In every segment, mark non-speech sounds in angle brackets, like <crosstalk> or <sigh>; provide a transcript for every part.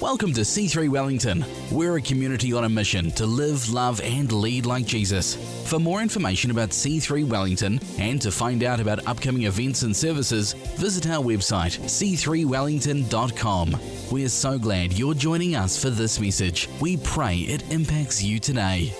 Welcome to C3 Wellington. We're a community on a mission to live, love, and lead like Jesus. For more information about C3 Wellington and to find out about upcoming events and services, visit our website c3wellington.com. We're so glad you're joining us for this message. We pray it impacts you today.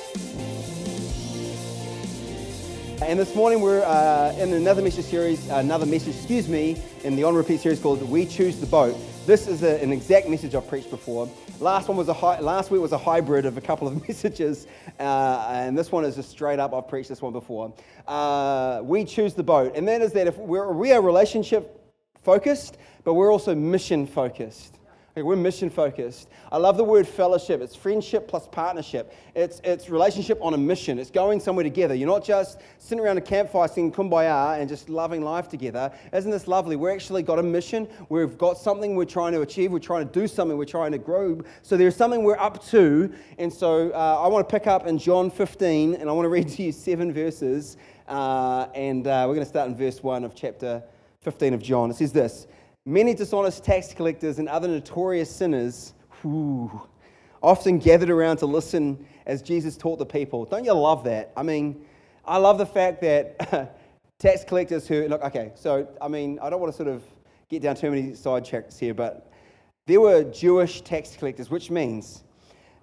And this morning we're uh, in another message series, another message, excuse me, in the On Repeat series called We Choose the Boat. This is a, an exact message I've preached before. Last one was a hi- last week was a hybrid of a couple of <laughs> messages, uh, and this one is just straight up. I've preached this one before. Uh, we choose the boat, and that is that if we're, we are relationship focused, but we're also mission focused. Okay, we're mission focused. I love the word fellowship. It's friendship plus partnership. It's, it's relationship on a mission. It's going somewhere together. You're not just sitting around a campfire singing kumbaya and just loving life together. Isn't this lovely? We're actually got a mission. We've got something we're trying to achieve. We're trying to do something. We're trying to grow. So there's something we're up to. And so uh, I want to pick up in John 15 and I want to read to you seven verses. Uh, and uh, we're going to start in verse 1 of chapter 15 of John. It says this. Many dishonest tax collectors and other notorious sinners whew, often gathered around to listen as Jesus taught the people. Don't you love that? I mean, I love the fact that <laughs> tax collectors who, look, okay, so, I mean, I don't want to sort of get down too many side tracks here, but there were Jewish tax collectors, which means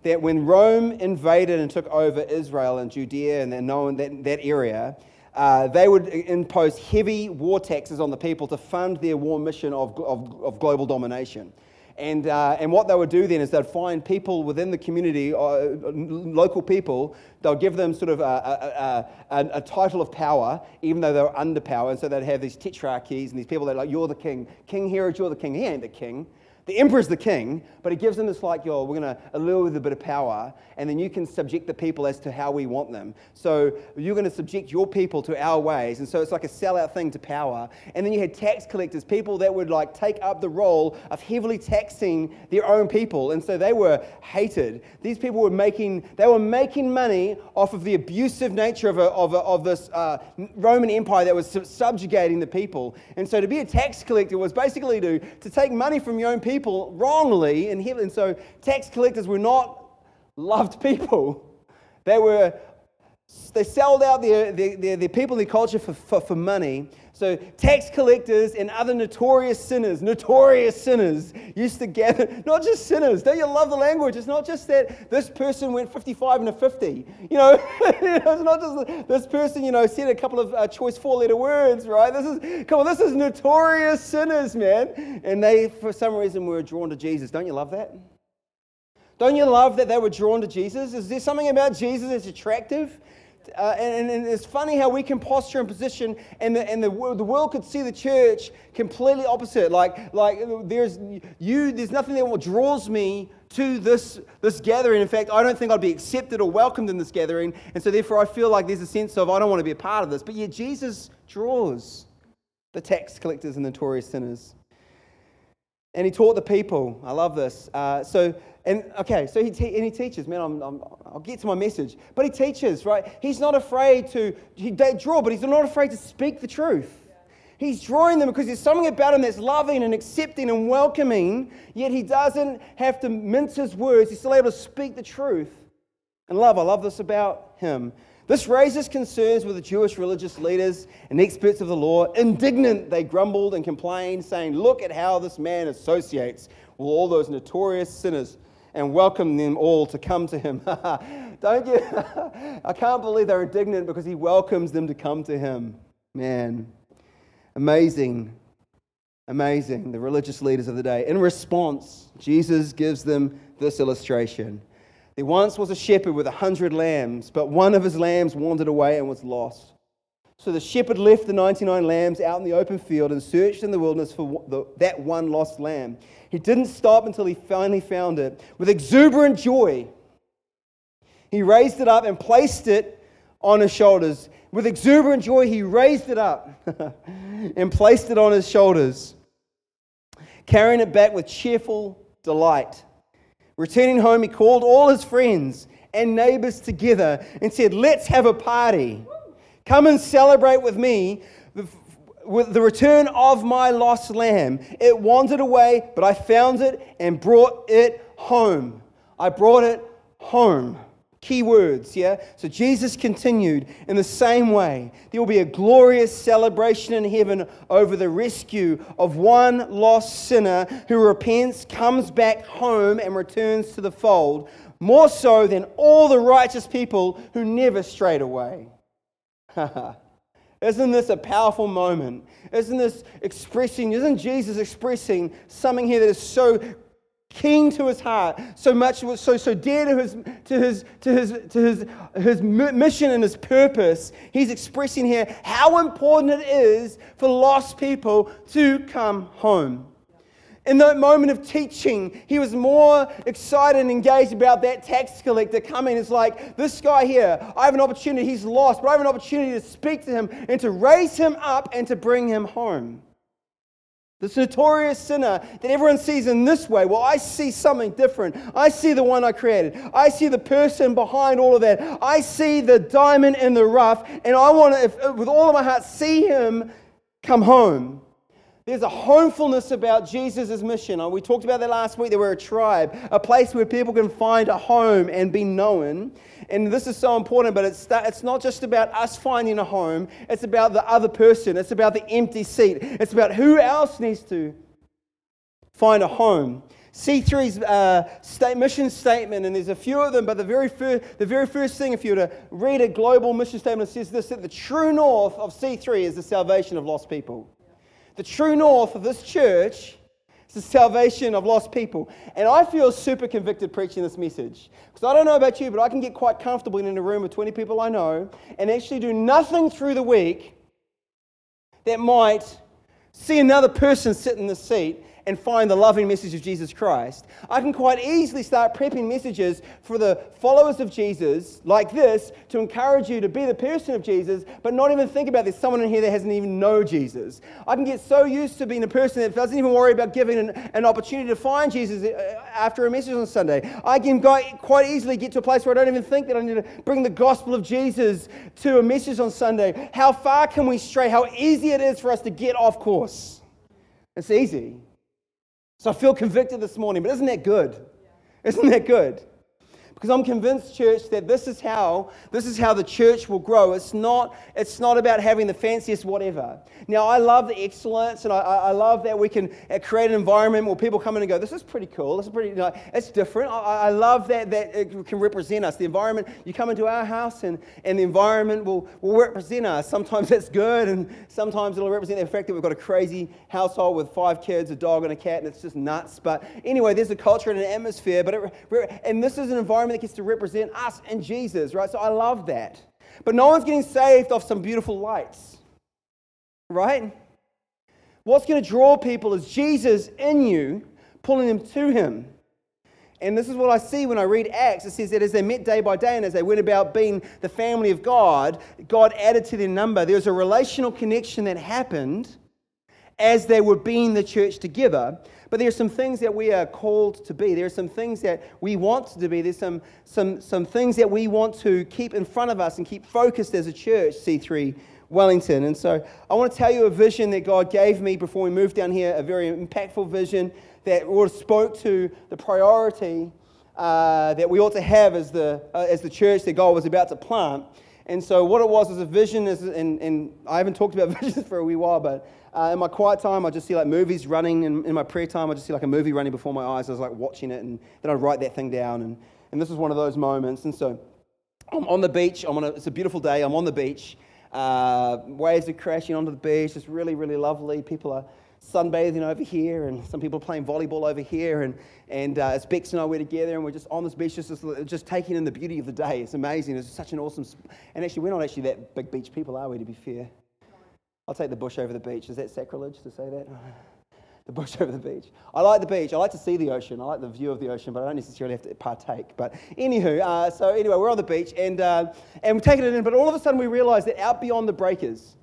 that when Rome invaded and took over Israel and Judea and that, that area, uh, they would impose heavy war taxes on the people to fund their war mission of, of, of global domination. And, uh, and what they would do then is they'd find people within the community, uh, local people, they'll give them sort of a, a, a, a, title of power, even though they're under power. And so they'd have these tetrarchies and these people that are like, you're the king. King Herod, you're the king. He ain't the king. The emperor's the king, but he gives them this like, yo, we're going to allure with a bit of power, and then you can subject the people as to how we want them. So you're going to subject your people to our ways, and so it's like a sellout thing to power. And then you had tax collectors, people that would like take up the role of heavily taxing their own people, and so they were hated. These people were making, they were making money off of the abusive nature of, a, of, a, of this uh, Roman Empire that was subjugating the people. And so to be a tax collector was basically to, to take money from your own people wrongly in heaven. So tax collectors were not loved <laughs> people. They were they sold out their, their, their, their people, their culture for, for, for, money. So tax collectors and other notorious sinners, notorious sinners, used to gather, <laughs> not just sinners, don't you love the language? It's not just that this person went 55 and a 50. You know, <laughs> it's not just this person, you know, said a couple of uh, choice four-letter words, right? This is, come on, this is notorious sinners, man. And they, for some reason, were drawn to Jesus. Don't you love that? Don't you love that they were drawn to Jesus? Is there something about Jesus that's attractive? Uh, and, and, it's funny how we can posture and position, and, the, and the, the world could see the church completely opposite. Like, like there's you, there's nothing that draws me to this, this gathering. In fact, I don't think I'd be accepted or welcomed in this gathering, and so therefore I feel like there's a sense of I don't want to be a part of this. But yet Jesus draws the tax collectors and notorious sinners, and he taught the people. I love this. Uh, so and okay, so he, te- and he teaches, man, I'm, I'm, I'll get to my message. But he teaches, right? He's not afraid to he, draw, but he's not afraid to speak the truth. He's drawing them because there's something about him that's loving and accepting and welcoming, yet he doesn't have to mince his words. He's still able to speak the truth and love. I love this about him. This raises concerns with the Jewish religious leaders and experts of the law. Indignant, they grumbled and complained, saying, Look at how this man associates with all those notorious sinners and welcome them all to come to him. <laughs> Don't you? <laughs> I can't believe they're indignant because he welcomes them to come to him. Man, amazing. Amazing. The religious leaders of the day. In response, Jesus gives them this illustration. There once was a shepherd with a hundred lambs, but one of his lambs wandered away and was lost. So the shepherd left the 99 lambs out in the open field and searched in the wilderness for the, that one lost lamb. He didn't stop until he finally found it. With exuberant joy, he raised it up and placed it on his shoulders. With exuberant joy, he raised it up <laughs> and placed it on his shoulders, carrying it back with cheerful delight. Returning home, he called all his friends and neighbors together and said, Let's have a party. Come and celebrate with me with the return of my lost lamb. It wandered away, but I found it and brought it home. I brought it home. Key words, yeah? So Jesus continued in the same way. There will be a glorious celebration in heaven over the rescue of one lost sinner who repents, comes back home, and returns to the fold, more so than all the righteous people who never strayed away. <laughs> Isn't this a powerful moment? Isn't this expressing, isn't Jesus expressing something here that is so keen to his heart, so much, so, so dear to his, to, his, to, his, to his, his mission and his purpose? He's expressing here how important it is for lost people to come home. In that moment of teaching, he was more excited and engaged about that tax collector coming. It's like, this guy here, I have an opportunity, he's lost, but I have an opportunity to speak to him and to raise him up and to bring him home. This notorious sinner that everyone sees in this way. Well, I see something different. I see the one I created. I see the person behind all of that. I see the diamond in the rough, and I want to, with all of my heart, see him come home. There's a homefulness about Jesus' mission. Uh, we talked about that last week. That we're a tribe, a place where people can find a home and be known. And this is so important, but it's, it's not just about us finding a home, it's about the other person, it's about the empty seat, it's about who else needs to find a home. C3's uh, state, mission statement, and there's a few of them, but the very, first, the very first thing, if you were to read a global mission statement, it says this that the true north of C3 is the salvation of lost people. The true north of this church is the salvation of lost people. And I feel super convicted preaching this message. Because I don't know about you, but I can get quite comfortable in a room with 20 people I know and actually do nothing through the week that might see another person sit in the seat and find the loving message of Jesus Christ, I can quite easily start prepping messages for the followers of Jesus like this to encourage you to be the person of Jesus, but not even think about there's someone in here that hasn't even know Jesus. I can get so used to being a person that doesn't even worry about giving an, an opportunity to find Jesus uh, after a message on Sunday. I can quite easily get to a place where I don't even think that I need to bring the gospel of Jesus to a message on Sunday. How far can we stray? How easy it is for us to get off course. It's easy. So I feel convicted this morning, but isn't that good? Isn't that good? Because I'm convinced, church, that this is how this is how the church will grow. It's not, it's not about having the fanciest whatever. Now, I love the excellence, and I, I love that we can uh, create an environment where people come in and go, "This is pretty cool. This is pretty. You know, it's different." I, I, love that that it can represent us. The environment. You come into our house, and, and the environment will, will represent us. Sometimes that's good, and sometimes it'll represent the fact that we've got a crazy household with five kids, a dog, and a cat, and it's just nuts. But anyway, there's a culture and an atmosphere. But it, and this is an environment that gets to represent us and Jesus, right? So I love that. But no one's getting saved off some beautiful lights, right? What's going to draw people is Jesus in you, pulling them to Him. And this is what I see when I read Acts. It says that as they met day by day and as they went about being the family of God, God added to their number. There was a relational connection that happened as they were being the church together. But there are some things that we are called to be. There are some things that we want to be. There's some, some, some things that we want to keep in front of us and keep focused as a church, C3 Wellington. And so I want to tell you a vision that God gave me before we moved down here, a very impactful vision that spoke to the priority uh, that we ought to have as the, uh, as the church that God was about to plant. And so what it was was a vision, is, and, and I haven't talked about <laughs> visions for a wee while, but uh, in my quiet time, I just see like movies running. In, in my prayer time, I just see like a movie running before my eyes. I was like watching it, and then I'd write that thing down. And, and this was one of those moments. And so I'm on the beach. I'm on a, it's a beautiful day. I'm on the beach. Uh, waves are crashing onto the beach. It's really, really lovely. People are sunbathing over here, and some people are playing volleyball over here. And, and uh, it's Bex and I, we're together, and we're just on this beach, just, just taking in the beauty of the day. It's amazing. It's such an awesome. And actually, we're not actually that big beach people, are we, to be fair? I'll take the bush over the beach. Is that sacrilege to say that? <laughs> the bush over the beach. I like the beach. I like to see the ocean. I like the view of the ocean, but I don't necessarily have to partake. But anywho, uh, so anyway, we're on the beach and, uh, and we're taking it in. But all of a sudden, we realize that out beyond the breakers,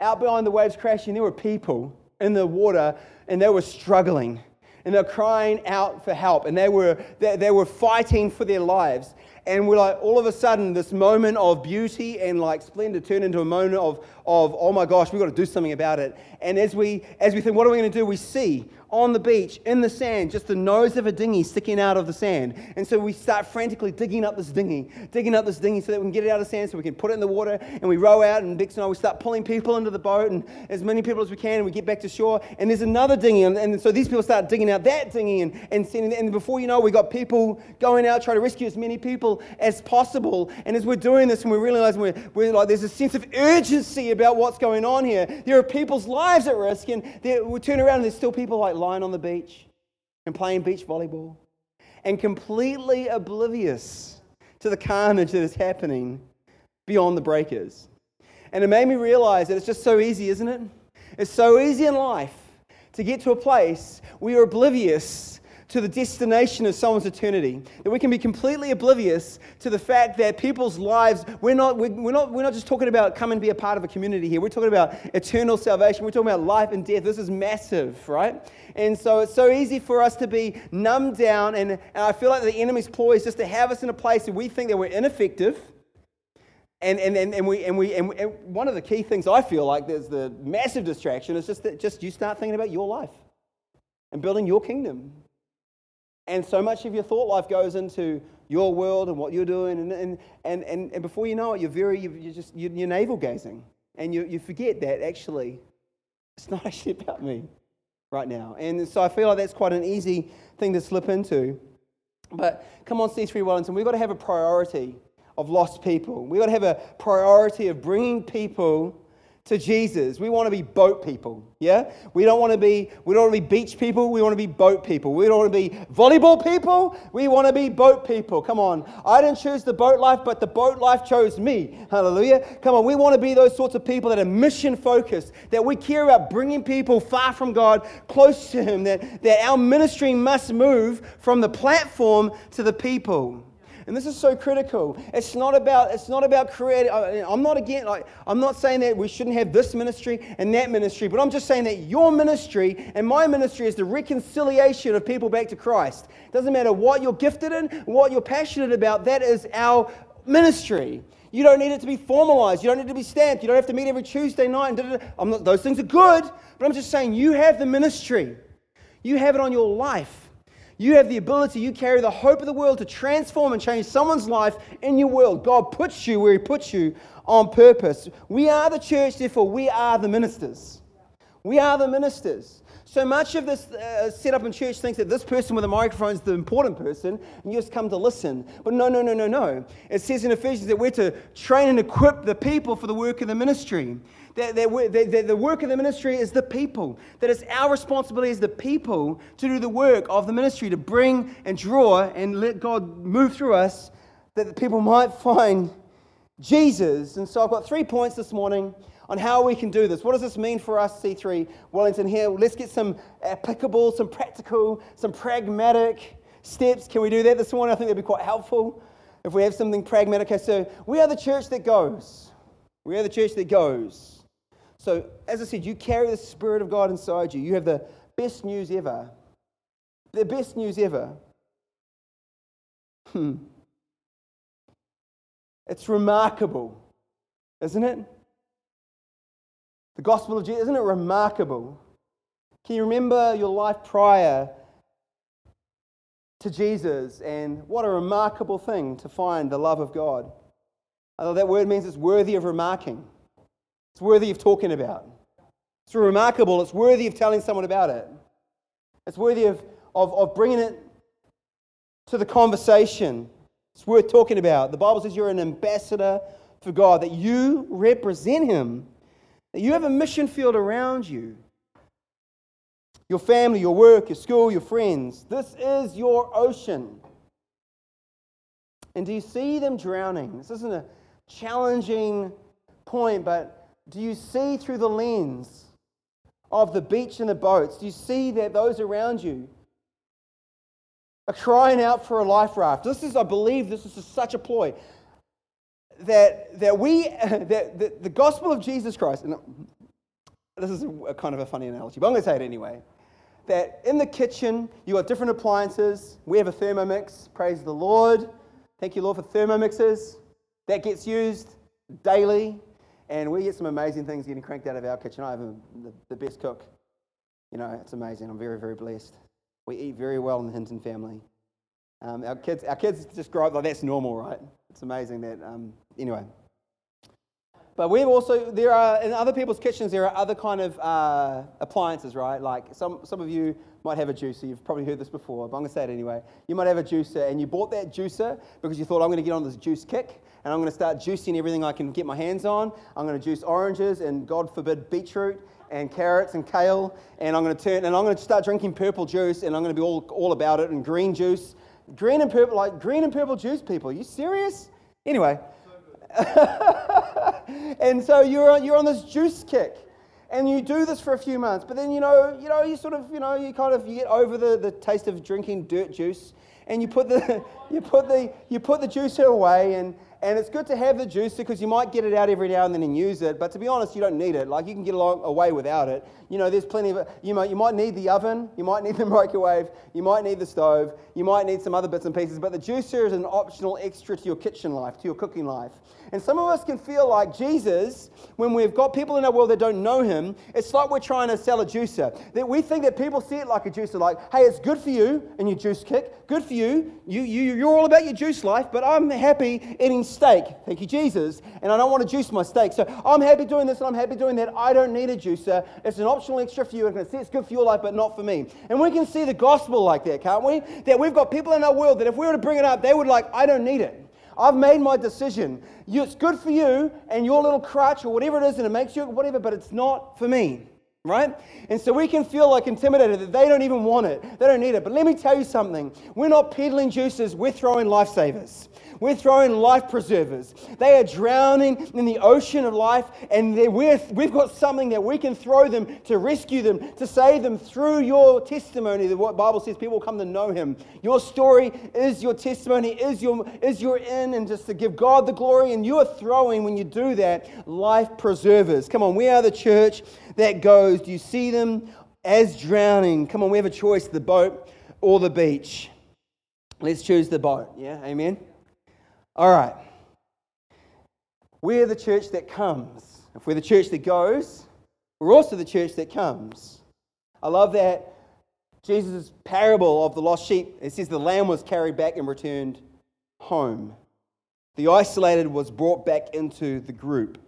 out beyond the waves crashing, there were people in the water and they were struggling and they were crying out for help and they were, they, they were fighting for their lives. and we're like, all of a sudden, this moment of beauty and like splendor turned into a moment of, of oh my gosh, we've got to do something about it. And as we, as we think, what are we going to do? We see on the beach, in the sand, just the nose of a dinghy sticking out of the sand. And so we start frantically digging up this dinghy, digging up this dinghy so that we can get it out of the sand, so we can put it in the water. And we row out, and Dixon and I, we start pulling people into the boat, and as many people as we can, and we get back to shore. And there's another dinghy, and, and so these people start digging out that dinghy, and, and, sending, and before you know, we got people going out trying to rescue as many people as possible. And as we're doing this, and we're realizing we're, we're like, there's a sense of urgency about what's going on here. There are people's lives at risk, and we turn around, and there's still people like lying on the beach and playing beach volleyball and completely oblivious to the carnage that is happening beyond the breakers. And it made me realize that it's just so easy, isn't it? It's so easy in life to get to a place where you're oblivious to the destination of someone's eternity. That we can be completely oblivious to the fact that people's lives, we're not, we're not, we're not just talking about come and be a part of a community here. We're talking about eternal salvation. We're talking about life and death. This is massive, right? And so it's so easy for us to be numbed down. And, and I feel like the enemy's ploy is just to have us in a place where we think that we're ineffective. And, and, and, and, we, and, we, and one of the key things I feel like there's the massive distraction is just that just you start thinking about your life and building your kingdom and so much of your thought life goes into your world and what you're doing. And, and, and, and, and before you know it, you're very, you're just, you're, you're navel gazing. And you, you forget that actually, it's not <laughs> actually about me right now. And so I feel like that's quite an easy thing to slip into. But come on, C3 Wellington, we've got to have a priority of lost people. We've got to have a priority of bringing people to Jesus. We want to be boat people, yeah? We don't want to be we don't want to be beach people, we want to be boat people. We don't want to be volleyball people, we want to be boat people. Come on. I didn't choose the boat life, but the boat life chose me. Hallelujah. Come on, we want to be those sorts of people that are mission focused, that we care about bringing people far from God, close to him, that that our ministry must move from the platform to the people. And this is so critical. It's not about, it's not about creating, I'm not again, like, I'm not saying that we shouldn't have this ministry and that ministry, but I'm just saying that your ministry and my ministry is the reconciliation of people back to Christ. It doesn't matter what you're gifted in, what you're passionate about, that is our ministry. You don't need it to be formalized. You don't need to be stamped. You don't have to meet every Tuesday night. Not, those things are good, but I'm just saying you have the ministry. You have it on your life. You have the ability, you carry the hope of the world to transform and change someone's life in your world. God puts you where He puts you on purpose. We are the church, therefore, we are the ministers. We are the ministers. So much of this uh, setup in church thinks that this person with a microphone is the important person, and you just come to listen. But no, no, no, no, no. It says in Ephesians that we're to train and equip the people for the work of the ministry. That, that, that, the work of the ministry is the people. That it's our responsibility as the people to do the work of the ministry, to bring and draw and let God move through us, that the people might find Jesus. And so I've got three points this morning on how we can do this. What does this mean for us, C3 Wellington here? Let's get some applicable, some practical, some pragmatic steps. Can we do that this morning? I think that'd be quite helpful if we have something pragmatic. Okay, so we are the church that goes. We are the church that goes. So, as I said, you carry the Spirit of God inside you. You have the best news ever. The best news ever. Hmm. It's remarkable, isn't it? The gospel of Jesus, isn't it remarkable? Can you remember your life prior to Jesus? And what a remarkable thing to find the love of God. Although that word means it's worthy of remarking. It's worthy of talking about. It's remarkable. It's worthy of telling someone about it. It's worthy of, of, of bringing it to the conversation. It's worth talking about. The Bible says you're an ambassador for God, that you represent Him, that you have a mission field around you. Your family, your work, your school, your friends. This is your ocean. And do you see them drowning? This isn't a challenging point, but do you see through the lens of the beach and the boats? Do you see that those around you are crying out for a life raft? This is, I believe, this is such a ploy that, that we, <laughs> that, that the gospel of Jesus Christ, and this is a, kind of a funny analogy, but I'm going to say it anyway. That in the kitchen, you got different appliances. We have a Thermomix, praise the Lord. Thank you, Lord, for thermomixers. That gets used daily. And we get some amazing things getting cranked out of our kitchen. I have a, the, the best cook. You know, it's amazing. I'm very, very blessed. We eat very well in the Hinton family. Um, our, kids, our kids just grow up like that's normal, right? It's amazing that, um, anyway. But we've also, there are, in other people's kitchens, there are other kind of uh, appliances, right? Like some, some of you might have a juicer. You've probably heard this before, but I'm going to say it anyway. You might have a juicer, and you bought that juicer because you thought, I'm going to get on this juice kick, and I'm going to start juicing everything I can get my hands on. I'm going to juice oranges, and God forbid, beetroot, and carrots and kale, and I'm going to turn, and I'm going to start drinking purple juice, and I'm going to be all, all about it, and green juice. Green and purple, like green and purple juice, people. Are you serious? Anyway. <laughs> and so you're on, you're on this juice kick. And you do this for a few months, but then you know, you know, you sort of, you know, you kind of you get over the, the taste of drinking dirt juice, and you put the <laughs> you put the you put the juicer away, and and it's good to have the juicer because you might get it out every now and then and use it. But to be honest, you don't need it. Like you can get along, away without it. You know, there's plenty of. You might, you might need the oven, you might need <laughs> the microwave, you might need the stove, you might need some other bits and pieces. But the juicer is an optional extra to your kitchen life, to your cooking life. And some of us can feel like Jesus, when we've got people in our world that don't know him, it's like we're trying to sell a juicer. That we think that people see it like a juicer, like, hey, it's good for you and your juice kick, good for you. You, you, you're all about your juice life, but I'm happy eating steak. Thank you, Jesus. And I don't want to juice my steak. So I'm happy doing this and I'm happy doing that. I don't need a juicer. It's an optional extra for you. See it's good for your life, but not for me. And we can see the gospel like that, can't we? That we've got people in our world that if we were to bring it up, they would like, I don't need it. I've made my decision. It's good for you and your little crutch or whatever it is, and it makes you whatever, but it's not for me. Right? And so we can feel like intimidated that they don't even want it. They don't need it. But let me tell you something. We're not peddling juices, we're throwing lifesavers. We're throwing life preservers. They are drowning in the ocean of life, and we've got something that we can throw them to rescue them, to save them through your testimony. That what Bible says people come to know Him. Your story is your testimony, is your is your in, and just to give God the glory. And you are throwing when you do that life preservers. Come on, we are the church that goes. Do you see them as drowning? Come on, we have a choice: the boat or the beach. Let's choose the boat. Yeah, amen. All right. We're the church that comes. If we're the church that goes, we're also the church that comes. I love that Jesus' parable of the lost sheep. It says the lamb was carried back and returned home. The isolated was brought back into the group.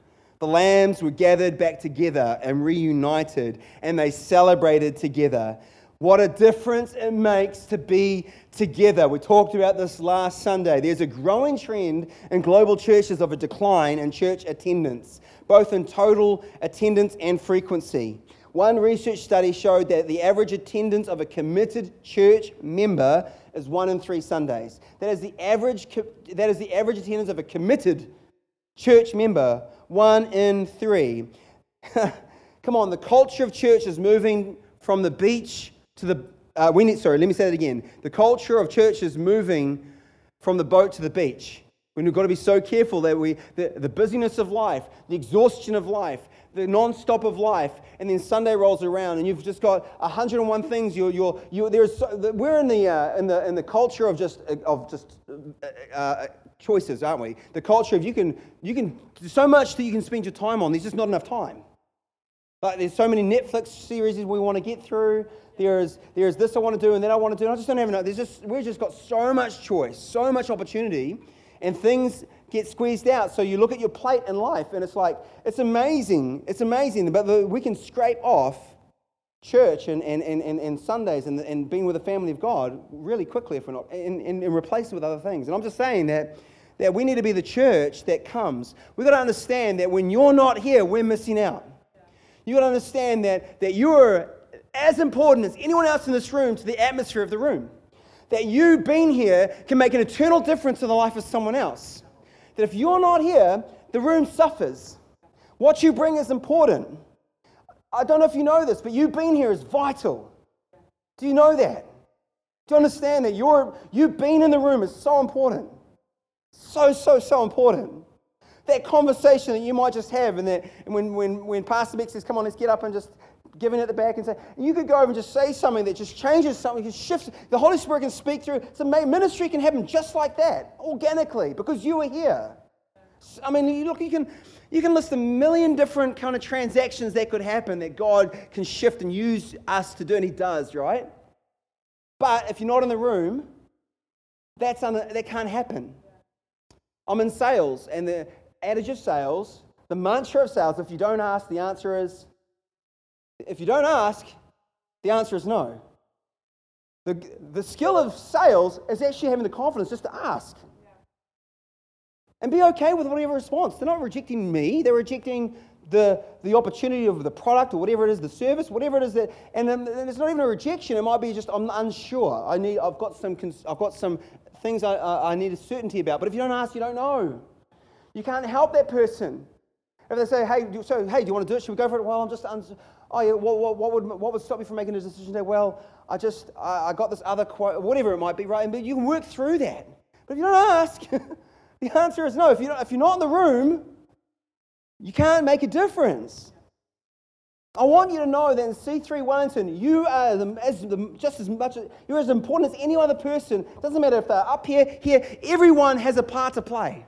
The lambs were gathered back together and reunited, and they celebrated together. What a difference it makes to be together. We talked about this last Sunday. There's a growing trend in global churches of a decline in church attendance, both in total attendance and frequency. One research study showed that the average attendance of a committed church member is one in three Sundays. That is the average, that is the average attendance of a committed church member, one in three. <laughs> Come on, the culture of church is moving from the beach to the, uh, we need, sorry, let me say that again. The culture of church is moving from the boat to the beach. We've got to be so careful that we, the, the busyness of life, the exhaustion of life, the non-stop of life, and then Sunday rolls around, and you've just got 101 things. You're, you're, you there's, so, we're in the, uh, in, the, in the culture of just, of just uh, uh, choices, aren't we? The culture of you can, you can, so much that you can spend your time on, there's just not enough time. Like there's so many Netflix series we want to get through. There's, there's this I want to do and that I want to do. And I just don't have enough. There's just, we've just got so much choice, so much opportunity, and things get squeezed out. So you look at your plate in life, and it's like, it's amazing. It's amazing. But the, we can scrape off church and, and, and, and, Sundays and, and being with the family of God really quickly if we're not, and, and, and replace it with other things. And I'm just saying that, that we need to be the church that comes. We've got to understand that when you're not here, we're missing out. You've got to understand that, that you're as important as anyone else in this room to the atmosphere of the room. That you being here can make an eternal difference in the life of someone else. That if you're not here, the room suffers. What you bring is important. I don't know if you know this, but you being here is vital. Do you know that? Do you understand that you're, you being in the room is so important? So, so, so important. That conversation that you might just have, and that and when, when, when Pastor Mick says, Come on, let's get up and just giving it at the back and say, and you could go over and just say something that just changes something, just shifts. The Holy Spirit can speak through. So ministry can happen just like that, organically, because you are here. I mean, you look, you can, you can list a million different kind of transactions that could happen that God can shift and use us to do, and He does, right? But if you're not in the room, that's that can't happen. I'm in sales, and the adage of sales, the mantra of sales, if you don't ask, the answer is if you don't ask, the answer is no. The, the skill of sales is actually having the confidence just to ask. And be okay with whatever response. They're not rejecting me, they're rejecting the, the opportunity of the product or whatever it is, the service, whatever it is that, and then it's not even a rejection. It might be just I'm unsure. I need, I've got some, I've got some things I, I need a certainty about. But if you don't ask, you don't know. You can't help that person. If they say, hey, so hey, do you want to do it? Should we go for it? Well, I'm just, uns- oh yeah, what, what, what, would, what would stop you from making a decision today? Well, I just, I, I got this other quote, whatever it might be, right? But you can work through that. But if you don't ask, <laughs> the answer is no. If, you if you're not in the room, you can't make a difference. I want you to know that in C3 Wellington, you are the, as the, just as much, you're as important as any other person. It doesn't matter if they're up here, here, everyone has a part to play.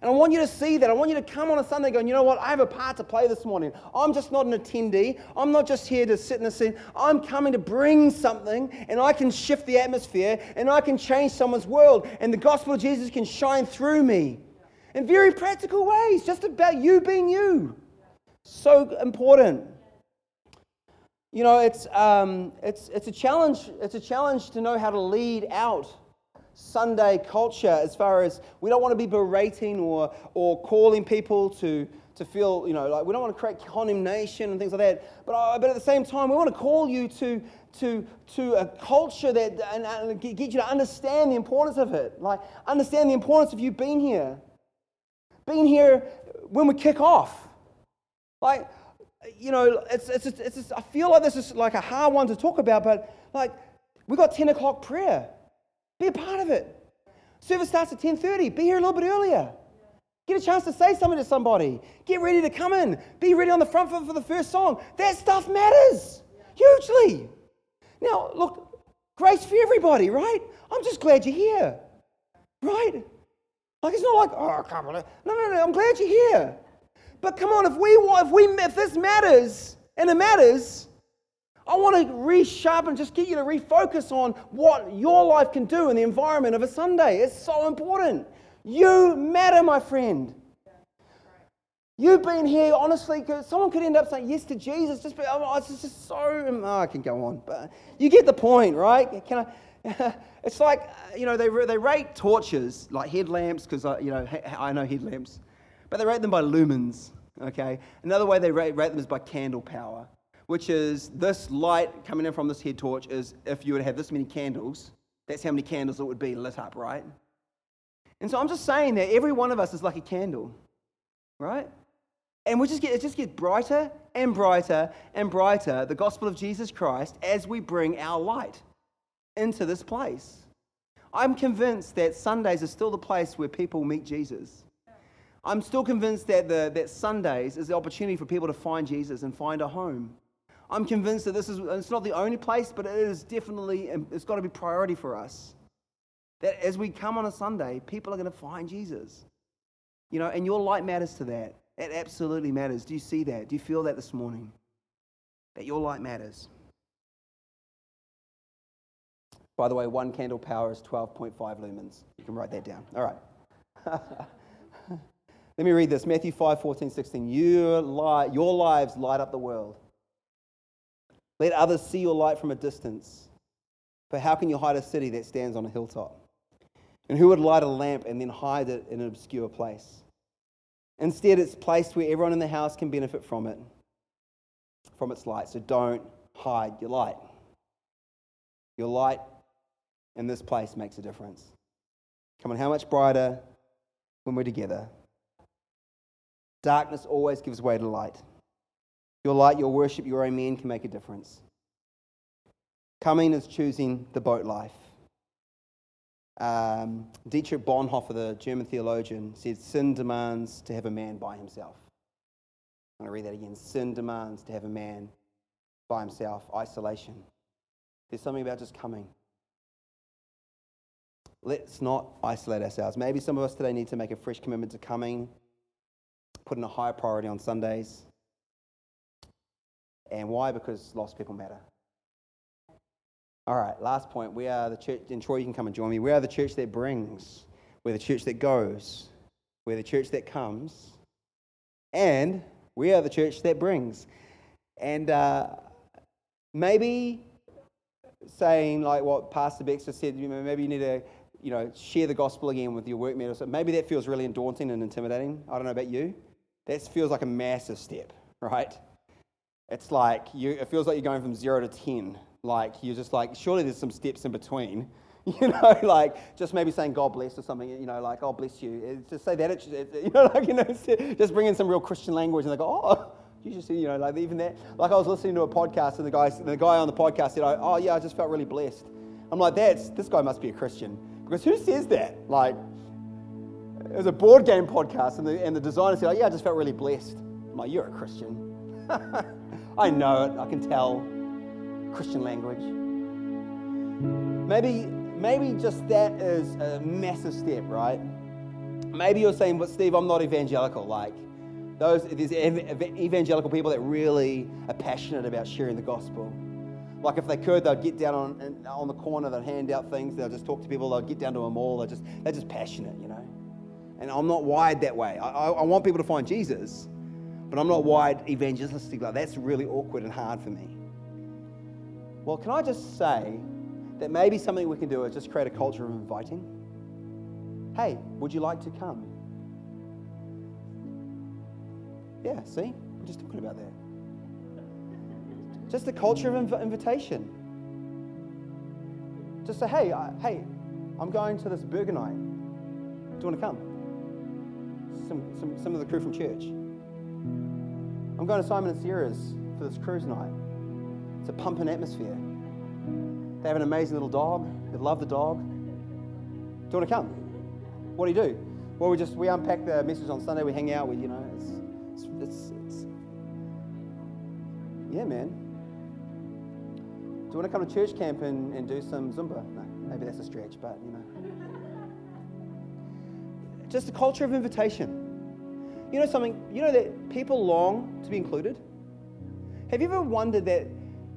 And I want you to see that. I want you to come on a Sunday going, you know what? I have a part to play this morning. I'm just not an attendee. I'm not just here to sit in a seat. I'm coming to bring something, and I can shift the atmosphere, and I can change someone's world, and the gospel of Jesus can shine through me in very practical ways, just about you being you. So important. You know, it's, um, it's, it's, a challenge, it's a challenge to know how to lead out Sunday culture as far as we don't want to be berating or, or calling people to, to feel, you know, like we don't want to create condemnation and things like that. But, uh, but at the same time, we want to call you to, to, to a culture that and, and get you to understand the importance of it. Like, understand the importance of you being here. Being here when we kick off. Like, you know, it's, it's, it's, it's, I feel like this is like a hard one to talk about, but like, we got 10 o'clock prayer. Be a part of it. Service starts at 10:30. Be here a little bit earlier. Get a chance to say something to somebody. Get ready to come in. Be ready on the front foot for the first song. That stuff matters hugely. Now, look, grace for everybody, right? I'm just glad you're here, right? Like it's not like, oh, I can't believe. No, no, no. I'm glad you're here. But come on, if we if we if this matters and it matters, I want to resharpen, just get you to refocus on what your life can do in the environment of a Sunday. It's so important. You matter, my friend. You've been here, honestly, someone could end up saying yes to Jesus. Just, be, oh, it's just so, mm, oh, I can go on, but you get the point, right? Can I? <laughs> It's like, you know, they, they rate torches, like headlamps, because, uh, you know, I know headlamps, but they rate them by lumens, okay? Another way they rate, rate them is by candle power which is this light coming in from this head torch is if you would have this many candles, that's how many candles it would be lit up, right? And so I'm just saying that every one of us is like a candle, right? And we just get, it just gets brighter and brighter and brighter, the gospel of Jesus Christ, as we bring our light into this place. I'm convinced that Sundays are still the place where people meet Jesus. I'm still convinced that, the, that Sundays is the opportunity for people to find Jesus and find a home. I'm convinced that this is it's not the only place, but it is definitely um, it's got to be priority for us. That as we come on a Sunday, people are going to find Jesus. You know, and your light matters to that. It absolutely matters. Do you see that? Do you feel that this morning? That your light matters. By the way, one candle power is 12.5 lumens. You can write that down. All right. <laughs> Let me read this Matthew 5 14, 16. Your, light, your lives light up the world. Let others see your light from a distance. For how can you hide a city that stands on a hilltop? And who would light a lamp and then hide it in an obscure place? Instead, it's placed where everyone in the house can benefit from it, from its light. So don't hide your light. Your light in this place makes a difference. Come on, how much brighter when we're together? Darkness always gives way to light. Your light, your worship, your amen can make a difference. Coming is choosing the boat life. Um, Dietrich Bonhoeffer, the German theologian, said, Sin demands to have a man by himself. I'm going to read that again. Sin demands to have a man by himself, isolation. There's something about just coming. Let's not isolate ourselves. Maybe some of us today need to make a fresh commitment to coming, putting a higher priority on Sundays. And why? Because lost people matter. All right, last point. We are the church, and Troy, you can come and join me. We are the church that brings, we're the church that goes, we're the church that comes, and we are the church that brings. And uh, maybe saying, like what Pastor Baxter said, maybe you need to you know, share the gospel again with your workmate or something. Maybe that feels really daunting and intimidating. I don't know about you. That feels like a massive step, right? It's like you, it feels like you're going from zero to 10. Like you're just like, surely there's some steps in between. <laughs> You know, <laughs> like just maybe saying God bless or something, you know, like, oh, bless you. just say that, <laughs> you know, like, you know, just bring in some real Christian language and they go, oh, you just you know, like even that. Like I was listening to a podcast and the guy, the guy on the podcast said, oh, yeah, I just felt really blessed. I'm like, that's, this guy must be a Christian. Because who says that? Like, it was a board game podcast and the, and the designer said, oh, yeah, I just felt really blessed. I'm like, you're a Christian. I know it. I can tell. Christian language. Maybe, maybe just that is a massive step, right? Maybe you're saying, but Steve, I'm not evangelical. Like, those, there's evangelical people that really are passionate about sharing the gospel. Like if they could, they'd get down on, on the corner, they'd hand out things, they'll just talk to people, they'll get down to a mall, they're just, they're just passionate, you know. And I'm not wired that way. I, I, I want people to find Jesus, but I'm not wide evangelistic. Like that's really awkward and hard for me. Well, can I just say that maybe something we can do is just create a culture of inviting? Hey, would you like to come? Yeah, see? We're just talking about that. Just a culture of inv- invitation. Just say, hey, I, hey, I'm going to this burger night. Do you want to come? Some, some, some of the crew from church. I'm going to Simon and Sierra's for this cruise night. It's a pumping atmosphere. They have an amazing little dog. They love the dog. Do you want to come? What do you do? Well, we just we unpack the message on Sunday. We hang out. We you know it's it's, it's, it's yeah, man. Do you want to come to church camp and, and do some Zumba? No, maybe that's a stretch, but you know. Just a culture of invitation. You know something? You know that people long to be included? Have you ever wondered that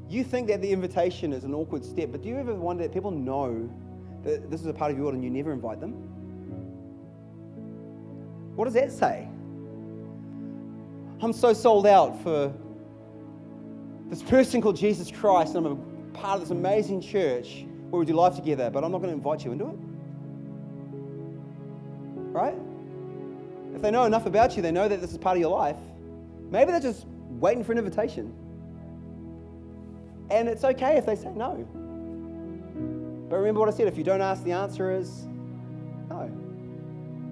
you think that the invitation is an awkward step, but do you ever wonder that people know that this is a part of your world and you never invite them? What does that say? I'm so sold out for this person called Jesus Christ, and I'm a part of this amazing church where we do life together, but I'm not going to invite you into it. Right? If they know enough about you, they know that this is part of your life. Maybe they're just waiting for an invitation. And it's okay if they say no. But remember what I said if you don't ask, the answer is no.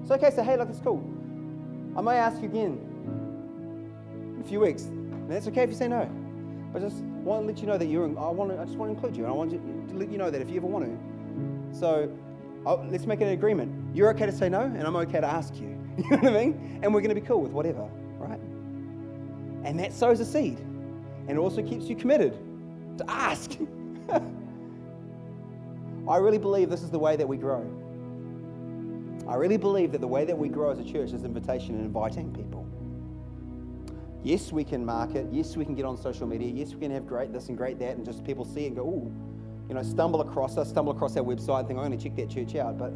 It's okay say, hey, look, it's cool. I may ask you again in a few weeks. And that's okay if you say no. But I just want to let you know that you're, I, want to, I just want to include you. And I want to let you know that if you ever want to. So I'll, let's make an agreement. You're okay to say no, and I'm okay to ask you. <laughs> You know what I mean? And we're going to be cool with whatever, right? And that sows a seed. And it also keeps you committed to ask. <laughs> I really believe this is the way that we grow. I really believe that the way that we grow as a church is invitation and inviting people. Yes, we can market. Yes, we can get on social media. Yes, we can have great this and great that, and just people see and go, oh, you know, stumble across us, stumble across our website and think, I'm going to check that church out. But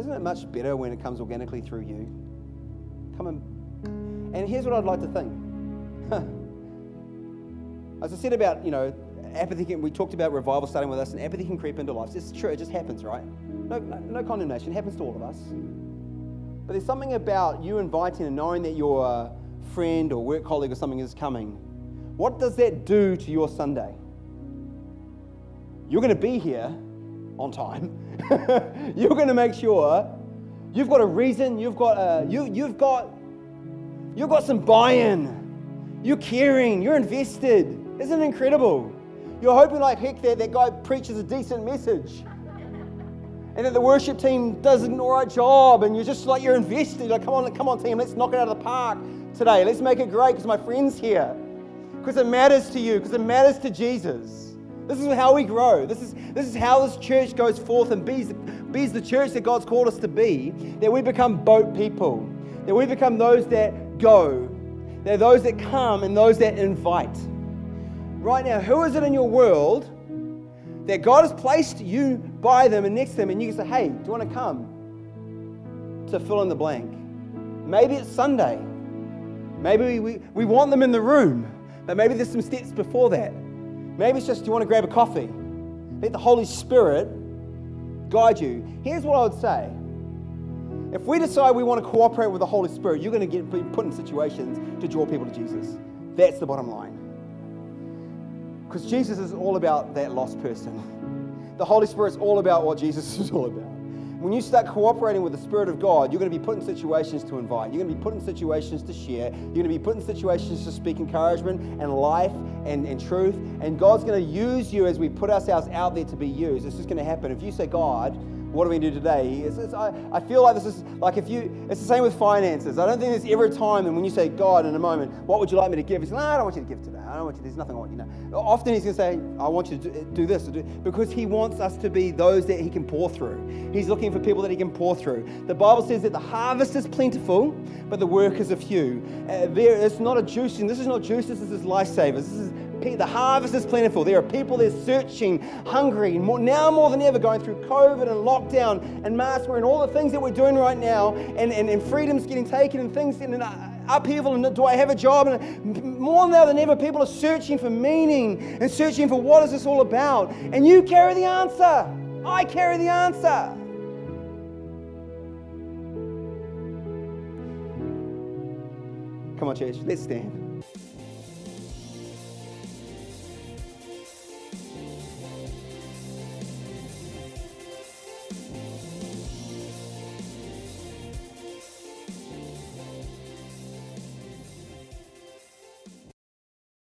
isn't it much better when it comes organically through you? And, and here's what I'd like to think. <laughs> As I said about, you know, apathy can, we talked about revival starting with us, and apathy can creep into lives. It's true, it just happens, right? No, no, no condemnation, it happens to all of us. But there's something about you inviting and knowing that your uh, friend or work colleague or something is coming. What does that do to your Sunday? You're going to be here on time. <laughs> you're going to make sure you've got a reason. You've got a, you, you've got you've got some buy-in. You're caring. You're invested. Isn't it incredible? You're hoping like heck that that guy preaches a decent message. And that the worship team does an all right job, and you're just like you're invested. You're like, come on, come on, team, let's knock it out of the park today. Let's make it great because my friend's here. because it matters to you, because it matters to Jesus. This is how we grow. This is, this is how this church goes forth and be, be the church that God's called us to be, that we become boat people, that we become those that go. They're those that come and those that invite. Right now, who is it in your world that God has placed you by them and next to them, and you can say, hey, do you want to come to fill in the blank? Maybe it's Sunday. Maybe we, we want them in the room, but maybe there's some steps before that. Maybe it's just, do you want to grab a coffee? Let the Holy Spirit guide you. Here's what I would say if we decide we want to cooperate with the Holy Spirit, you're going to get put in situations to draw people to Jesus. That's the bottom line. Because Jesus is all about that lost person. <laughs> The Holy Spirit is all about what Jesus <laughs> is all about. When you start cooperating with the Spirit of God, you're going to be put in situations to invite. You're going to be put in situations to share. You're going to be put in situations to speak encouragement and life and, and truth. And God's going to use you as we put ourselves out there to be used. It's just going to happen. If you say, God, what do we do today? It's, it's, I, I feel like this is like if you, it's the same with finances. I don't think there's ever a time that when you say, God, in a moment, what would you like me to give? He's like, no, I don't want you to give today. I don't want you, there's nothing I want you to know. Often he's going to say, I want you to do, do this, do, because he wants us to be those that he can pour through. He's looking for people that he can pour through. The Bible says that the harvest is plentiful, but the workers are few. Uh, there, it's not a juicing. This is not juice. This is lifesavers. This is the harvest is plentiful. There are people there searching, hungry, more, now more than ever going through COVID and lockdown and mask and all the things that we're doing right now, and, and, and freedom's getting taken and things in an uh, upheaval. And do I have a job? And more now than ever, people are searching for meaning and searching for what is this all about. And you carry the answer. I carry the answer. Come on, church, let's stand.